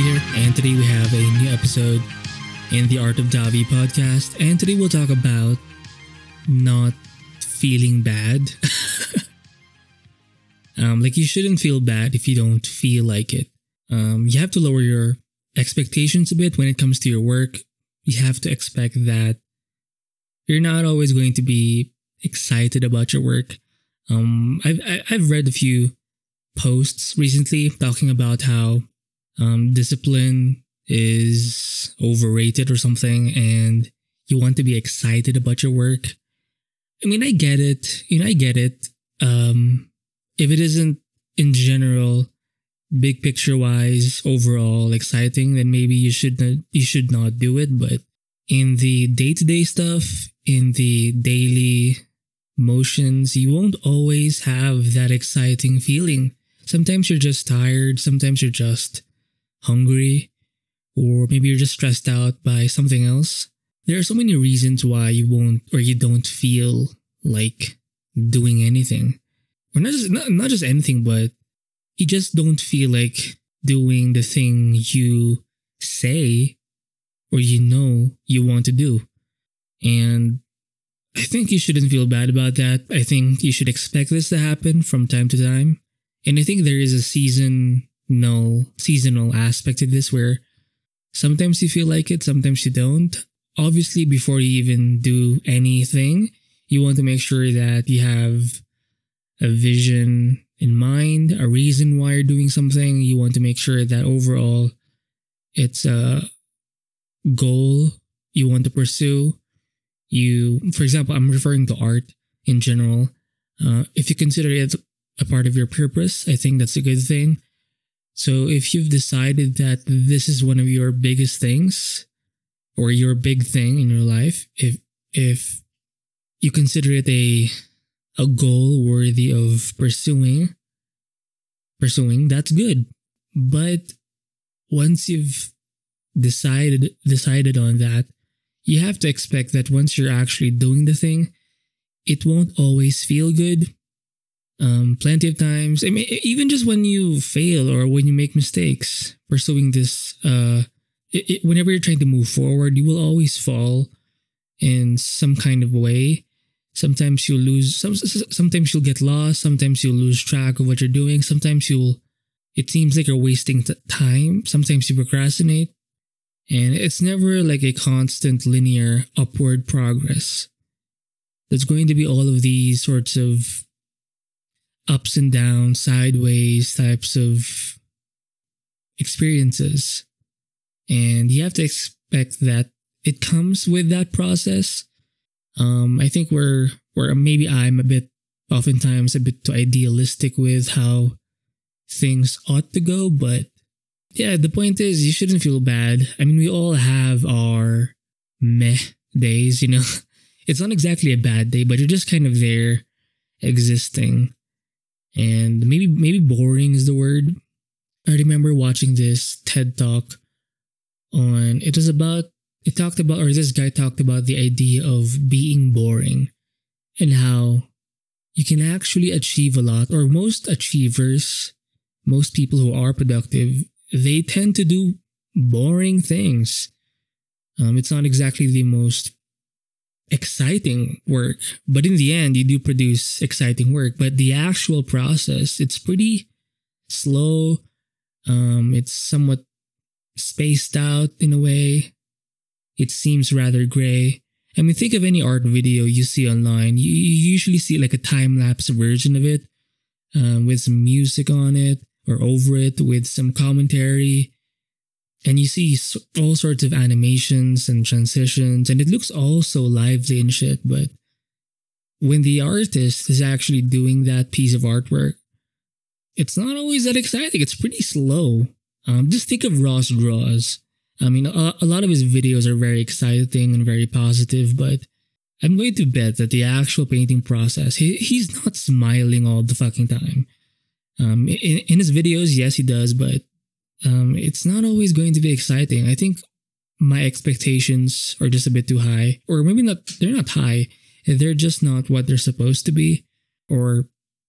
Here, and today we have a new episode in the Art of Davi podcast. And today we'll talk about not feeling bad. um, like you shouldn't feel bad if you don't feel like it. Um, you have to lower your expectations a bit when it comes to your work. You have to expect that you're not always going to be excited about your work. Um, I've I've read a few posts recently talking about how um, discipline is overrated or something, and you want to be excited about your work. I mean, I get it. You know, I get it. Um, if it isn't in general, big picture wise, overall exciting, then maybe you should not you should not do it. But in the day to day stuff, in the daily motions, you won't always have that exciting feeling. Sometimes you're just tired. Sometimes you're just hungry, or maybe you're just stressed out by something else. There are so many reasons why you won't or you don't feel like doing anything. Or not just not, not just anything, but you just don't feel like doing the thing you say or you know you want to do. And I think you shouldn't feel bad about that. I think you should expect this to happen from time to time. And I think there is a season seasonal seasonal aspect to this where sometimes you feel like it, sometimes you don't. Obviously, before you even do anything, you want to make sure that you have a vision in mind, a reason why you're doing something. You want to make sure that overall it's a goal you want to pursue. You, for example, I'm referring to art in general. Uh, if you consider it a part of your purpose, I think that's a good thing. So if you've decided that this is one of your biggest things or your big thing in your life, if if you consider it a a goal worthy of pursuing pursuing, that's good. But once you've decided decided on that, you have to expect that once you're actually doing the thing, it won't always feel good um, plenty of times. I mean, even just when you fail or when you make mistakes pursuing this, uh, it, it, whenever you're trying to move forward, you will always fall in some kind of way. Sometimes you'll lose. Some, sometimes you'll get lost. Sometimes you'll lose track of what you're doing. Sometimes you'll. It seems like you're wasting time. Sometimes you procrastinate, and it's never like a constant linear upward progress. There's going to be all of these sorts of ups and downs, sideways types of experiences. And you have to expect that it comes with that process. Um, I think we're, or maybe I'm a bit, oftentimes a bit too idealistic with how things ought to go, but yeah, the point is you shouldn't feel bad. I mean, we all have our meh days, you know. It's not exactly a bad day, but you're just kind of there existing and maybe maybe boring is the word. I remember watching this TED talk on it was about it talked about or this guy talked about the idea of being boring and how you can actually achieve a lot or most achievers most people who are productive they tend to do boring things um, it's not exactly the most exciting work. But in the end, you do produce exciting work. But the actual process, it's pretty slow. Um, it's somewhat spaced out in a way. It seems rather gray. I mean, think of any art video you see online. You, you usually see like a time lapse version of it um, with some music on it or over it with some commentary and you see all sorts of animations and transitions and it looks all so lively and shit but when the artist is actually doing that piece of artwork it's not always that exciting. It's pretty slow. Um, just think of ross draws. I mean a, a lot of his videos are very exciting and very positive but i'm going to bet that the actual painting process he, he's not smiling all the fucking time. Um, in, in his videos yes he does but um, it's not always going to be exciting. I think my expectations are just a bit too high, or maybe not, they're not high, they're just not what they're supposed to be, or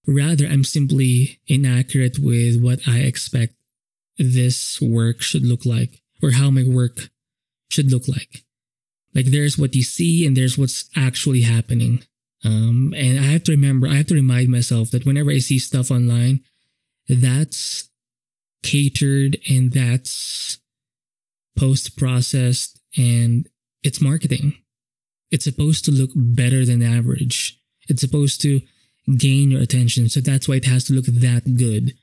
rather, I'm simply inaccurate with what I expect this work should look like or how my work should look like. Like there's what you see and there's what's actually happening. Um, and I have to remember, I have to remind myself that whenever I see stuff online, that's catered and that's post processed and it's marketing. It's supposed to look better than average. It's supposed to gain your attention. So that's why it has to look that good.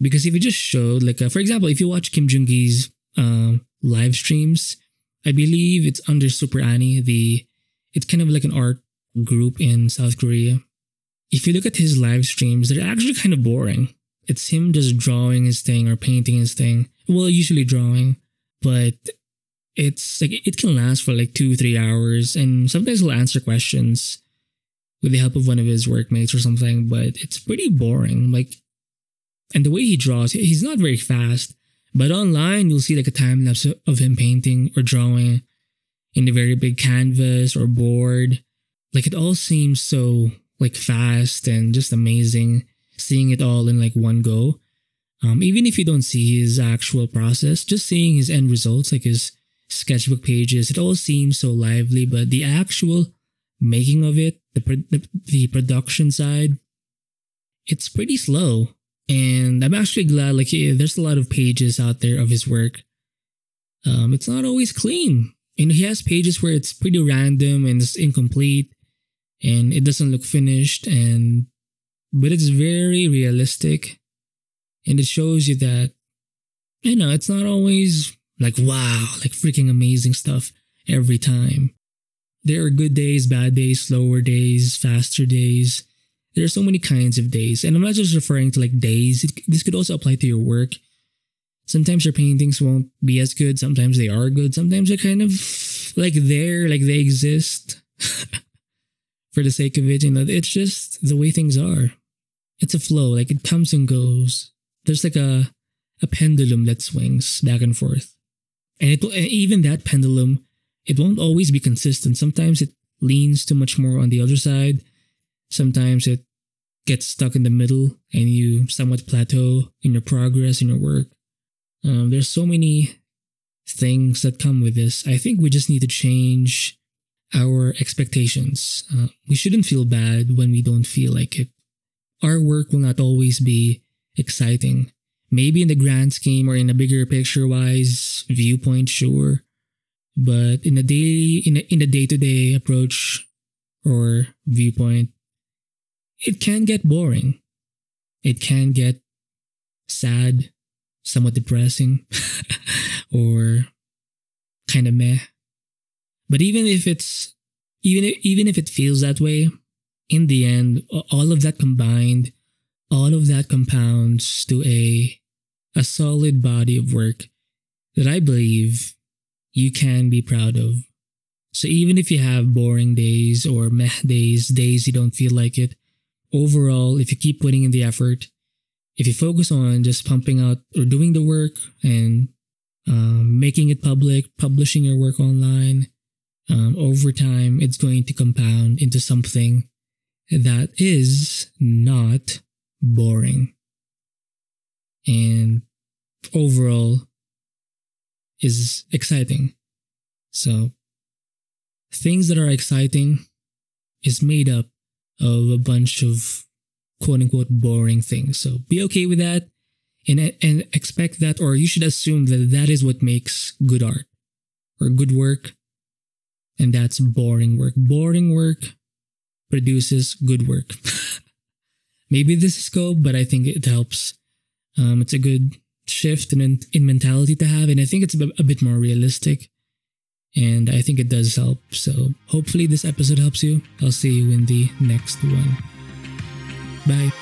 Because if you just showed, like, uh, for example, if you watch Kim Jung Gi's uh, live streams, I believe it's under SuperAni. The it's kind of like an art group in South Korea. If you look at his live streams, they're actually kind of boring. It's him just drawing his thing or painting his thing. Well, usually drawing, but it's like it can last for like two, three hours, and sometimes he'll answer questions with the help of one of his workmates or something, but it's pretty boring. Like, and the way he draws, he's not very fast, but online you'll see like a time lapse of him painting or drawing in a very big canvas or board. Like it all seems so like fast and just amazing seeing it all in like one go. Um, even if you don't see his actual process, just seeing his end results, like his sketchbook pages, it all seems so lively. But the actual making of it, the, the, the production side, it's pretty slow. And I'm actually glad, like, there's a lot of pages out there of his work. Um, it's not always clean. And he has pages where it's pretty random and it's incomplete and it doesn't look finished and but it's very realistic. And it shows you that you know it's not always like wow like freaking amazing stuff every time. There are good days bad days slower days faster days. There are so many kinds of days. And i'm not just referring to like days. It, this could also apply to your work. Sometimes your paintings won't be as good. Sometimes they are good. Sometimes they're kind of like there like they exist. For the sake of it you know it's just the way things are it's a flow, like it comes and goes. There's like a a pendulum that swings back and forth. And it even that pendulum, it won't always be consistent. Sometimes it leans too much more on the other side. Sometimes it gets stuck in the middle and you somewhat plateau in your progress in your work. Um, there's so many things that come with this. I think we just need to change our expectations. Uh, we shouldn't feel bad when we don't feel like it our work will not always be exciting. Maybe in the grand scheme or in a bigger picture wise viewpoint, sure. But in a day in a, in a day-to-day approach or viewpoint, it can get boring. It can get sad, somewhat depressing, or kind of meh. But even if it's even if, even if it feels that way, in the end, all of that combined, all of that compounds to a a solid body of work that I believe you can be proud of. So even if you have boring days or meh days, days you don't feel like it, overall, if you keep putting in the effort, if you focus on just pumping out or doing the work and um, making it public, publishing your work online, um, over time, it's going to compound into something that is not boring and overall is exciting. So, things that are exciting is made up of a bunch of quote unquote boring things. So, be okay with that and, and expect that, or you should assume that that is what makes good art or good work. And that's boring work. Boring work produces good work. Maybe this is scope, but I think it helps. Um, it's a good shift in, in mentality to have, and I think it's a, a bit more realistic. And I think it does help. So hopefully this episode helps you. I'll see you in the next one. Bye.